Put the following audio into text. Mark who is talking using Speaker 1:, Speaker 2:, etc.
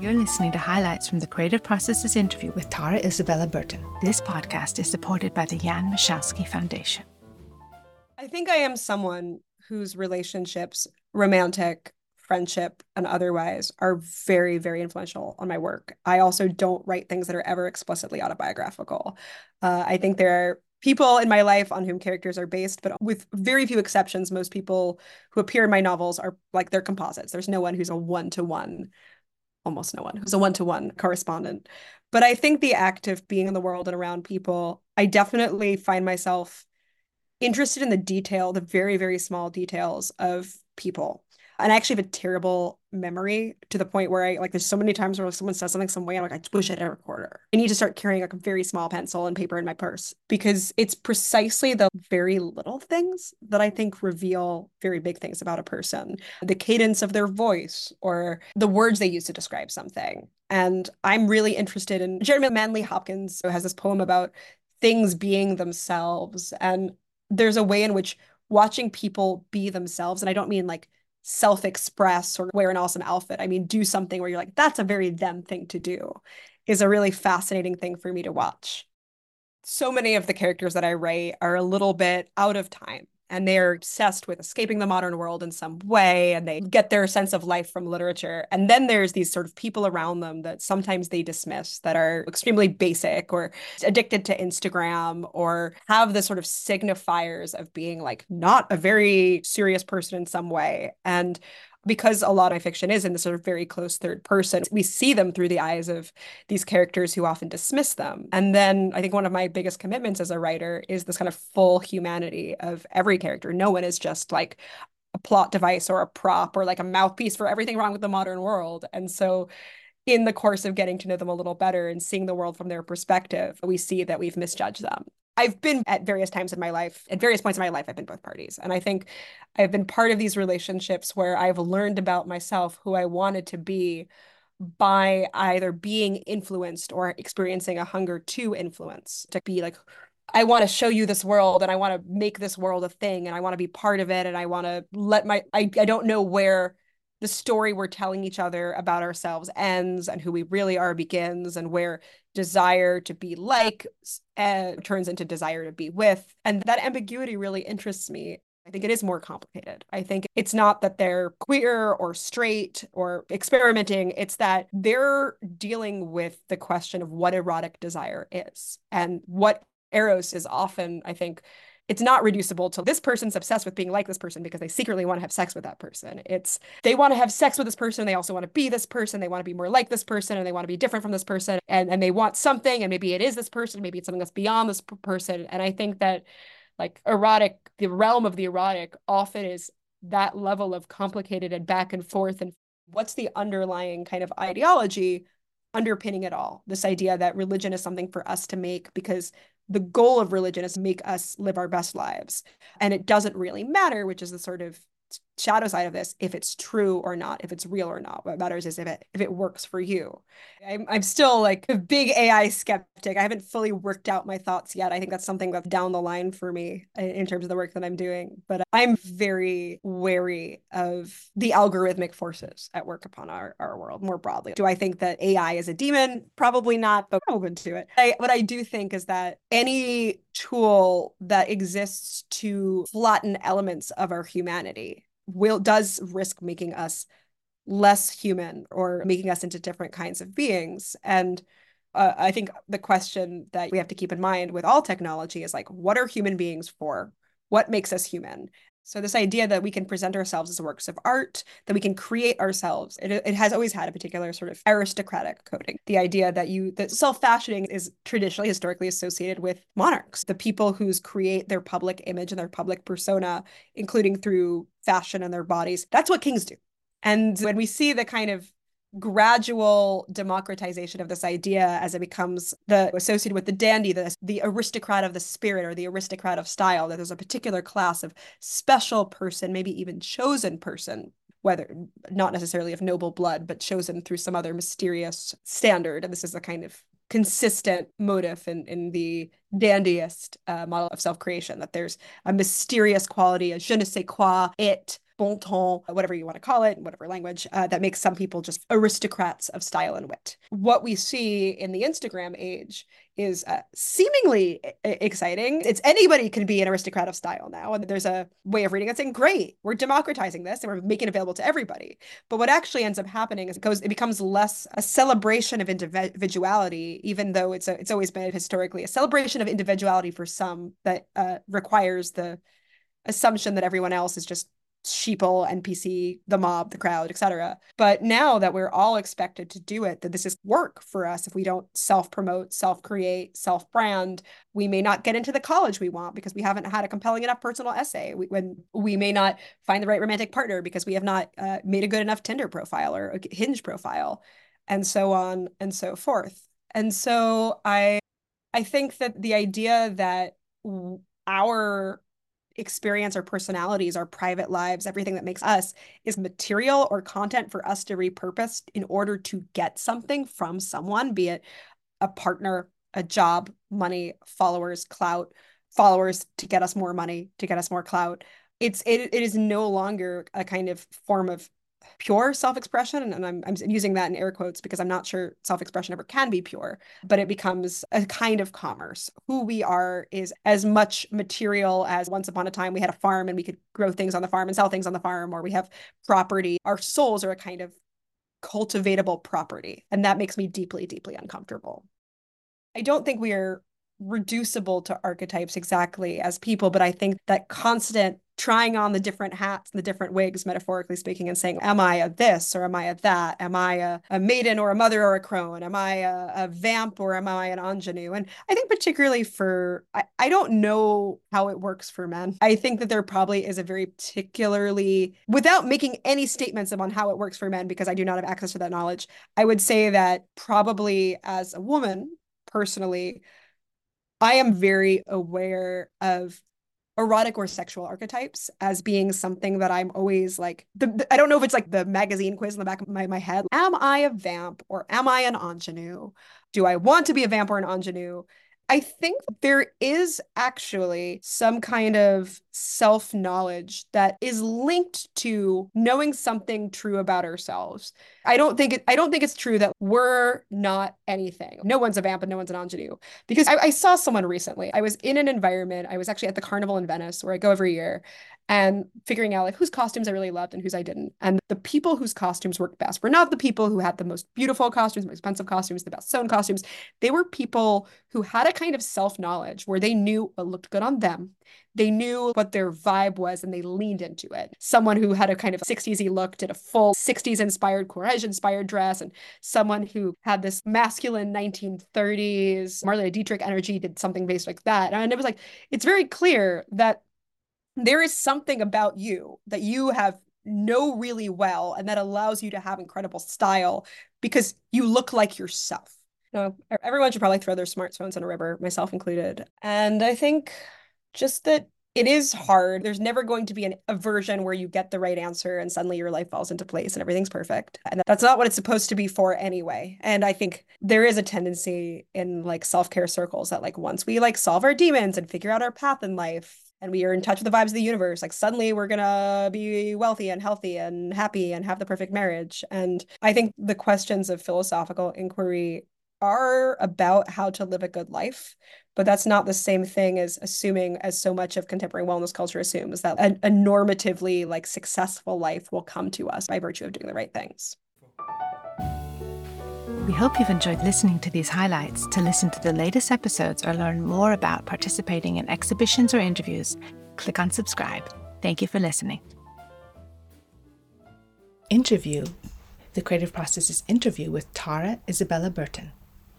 Speaker 1: You're listening to highlights from the Creative Process's interview with Tara Isabella Burton. This podcast is supported by the Jan Michalski Foundation.
Speaker 2: I think I am someone whose relationships, romantic, friendship, and otherwise, are very, very influential on my work. I also don't write things that are ever explicitly autobiographical. Uh, I think there are people in my life on whom characters are based, but with very few exceptions, most people who appear in my novels are like they're composites. There's no one who's a one to one, almost no one who's a one to one correspondent. But I think the act of being in the world and around people, I definitely find myself interested in the detail, the very, very small details of people and I actually have a terrible memory to the point where I like there's so many times where someone says something some way I'm like I wish I had a recorder. I need to start carrying like a very small pencil and paper in my purse because it's precisely the very little things that I think reveal very big things about a person. The cadence of their voice or the words they use to describe something. And I'm really interested in Gerard Manley Hopkins who has this poem about things being themselves and there's a way in which watching people be themselves and I don't mean like self-express or wear an awesome outfit. I mean, do something where you're like, that's a very them thing to do is a really fascinating thing for me to watch. So many of the characters that I write are a little bit out of time and they're obsessed with escaping the modern world in some way and they get their sense of life from literature. And then there's these sort of people around them that sometimes they dismiss that are extremely basic or addicted to instagram or have the sort of signifiers of being like not a very serious person in some way. And because a lot of fiction is in the sort of very close third person, we see them through the eyes of these characters who often dismiss them. And then I think one of my biggest commitments as a writer is this kind of full humanity of every character. No one is just like a plot device or a prop or like a mouthpiece for everything wrong with the modern world. And so in the course of getting to know them a little better and seeing the world from their perspective, we see that we've misjudged them. I've been at various times in my life, at various points in my life, I've been both parties. And I think I've been part of these relationships where I've learned about myself, who I wanted to be by either being influenced or experiencing a hunger to influence, to be like, I want to show you this world and I want to make this world a thing and I want to be part of it and I want to let my I, I don't know where the story we're telling each other about ourselves ends and who we really are begins and where desire to be like uh, turns into desire to be with and that ambiguity really interests me I think it is more complicated. I think it's not that they're queer or straight or experimenting. It's that they're dealing with the question of what erotic desire is and what Eros is often, I think, it's not reducible to this person's obsessed with being like this person because they secretly want to have sex with that person. It's they want to have sex with this person. They also want to be this person. They want to be more like this person and they want to be different from this person. And, and they want something. And maybe it is this person. Maybe it's something that's beyond this person. And I think that like erotic, the realm of the erotic often is that level of complicated and back and forth. And what's the underlying kind of ideology underpinning it all? This idea that religion is something for us to make because the goal of religion is to make us live our best lives. And it doesn't really matter, which is the sort of shadow side of this if it's true or not if it's real or not what matters is if it if it works for you. I'm, I'm still like a big ai skeptic. I haven't fully worked out my thoughts yet. I think that's something that's down the line for me in terms of the work that i'm doing but i'm very wary of the algorithmic forces at work upon our, our world more broadly. Do i think that ai is a demon? Probably not but I'm open to it. I, what i do think is that any tool that exists to flatten elements of our humanity will does risk making us less human or making us into different kinds of beings. And uh, i think the question that we have to keep in mind with all technology is like what are human beings for? What makes us human so this idea that we can present ourselves as works of art, that we can create ourselves, it, it has always had a particular sort of aristocratic coding. The idea that you that self-fashioning is traditionally historically associated with monarchs, the people whose create their public image and their public persona, including through fashion and their bodies. That's what kings do. And when we see the kind of gradual democratization of this idea as it becomes the associated with the dandy the, the aristocrat of the spirit or the aristocrat of style that there's a particular class of special person maybe even chosen person whether not necessarily of noble blood but chosen through some other mysterious standard. And this is a kind of consistent motif in, in the dandiest uh, model of self-creation that there's a mysterious quality a je ne sais quoi it bon ton, whatever you want to call it, whatever language, uh, that makes some people just aristocrats of style and wit. What we see in the Instagram age is uh, seemingly exciting. It's anybody can be an aristocrat of style now. And there's a way of reading it saying, great, we're democratizing this and we're making it available to everybody. But what actually ends up happening is it goes, it becomes less a celebration of individuality, even though it's a, it's always been historically a celebration of individuality for some that uh, requires the assumption that everyone else is just sheeple npc the mob the crowd etc but now that we're all expected to do it that this is work for us. If we don't self-promote self-create self-brand we may not get into the college we want because we haven't had a compelling enough personal essay. We, when we may not find the right romantic partner because we have not uh, made a good enough tinder profile or a hinge profile and so on and so forth. And so i i think that the idea that our experience, our personalities, our private lives, everything that makes us is material or content for us to repurpose in order to get something from someone, be it a partner, a job, money, followers, clout, followers to get us more money, to get us more clout. It's it, it is no longer a kind of form of pure self-expression and I'm, I'm using that in air quotes because i'm not sure self-expression ever can be pure but it becomes a kind of commerce. Who we are is as much material as once upon a time we had a farm and we could grow things on the farm and sell things on the farm or we have property. Our souls are a kind of cultivatable property and that makes me deeply deeply uncomfortable. I don't think we are reducible to archetypes exactly as people but i think that constant trying on the different hats and the different wigs, metaphorically speaking, and saying, Am I a this or am I a that? Am I a, a maiden or a mother or a crone? Am I a, a vamp or am I an ingenue? And I think, particularly for, I, I don't know how it works for men. I think that there probably is a very particularly, without making any statements on how it works for men, because I do not have access to that knowledge, I would say that probably as a woman, personally, I am very aware of erotic or sexual archetypes as being something that I'm always like the, the, I don't know if it's like the magazine quiz in the back of my, my head. Am I a vamp or am I an ingenue? Do I want to be a vamp or an ingenue? I think there is actually some kind of self knowledge that is linked to knowing something true about ourselves. I don't think it, I don't think it's true that we're not anything. No one's a vamp and no one's an ingenue. Because I, I saw someone recently. I was in an environment. I was actually at the carnival in Venice where I go every year, and figuring out like whose costumes I really loved and whose I didn't. And the people whose costumes worked best were not the people who had the most beautiful costumes, most expensive costumes, the best sewn costumes. They were people who had a kind of self knowledge where they knew what looked good on them. They knew what their vibe was and they leaned into it. Someone who had a kind of 60s look did a full 60s inspired Courrèges inspired dress, and someone who had this masculine 1930s Marlene Dietrich energy did something based like that. And it was like, it's very clear that there is something about you that you have know really well and that allows you to have incredible style because you look like yourself. No, everyone should probably throw their smartphones in a river, myself included. And I think just that it is hard. There's never going to be an, a version where you get the right answer and suddenly your life falls into place and everything's perfect. And that's not what it's supposed to be for anyway. And I think there is a tendency in like self-care circles that like once we like solve our demons and figure out our path in life, and we are in touch with the vibes of the universe like suddenly we're gonna be wealthy and healthy and happy and have the perfect marriage and i think the questions of philosophical inquiry are about how to live a good life but that's not the same thing as assuming as so much of contemporary wellness culture assumes that a, a normatively like successful life will come to us by virtue of doing the right things
Speaker 1: we hope you've enjoyed listening to these highlights. To listen to the latest episodes or learn more about participating in exhibitions or interviews, click on subscribe. Thank you for listening. Interview The Creative Process's interview with Tara Isabella Burton.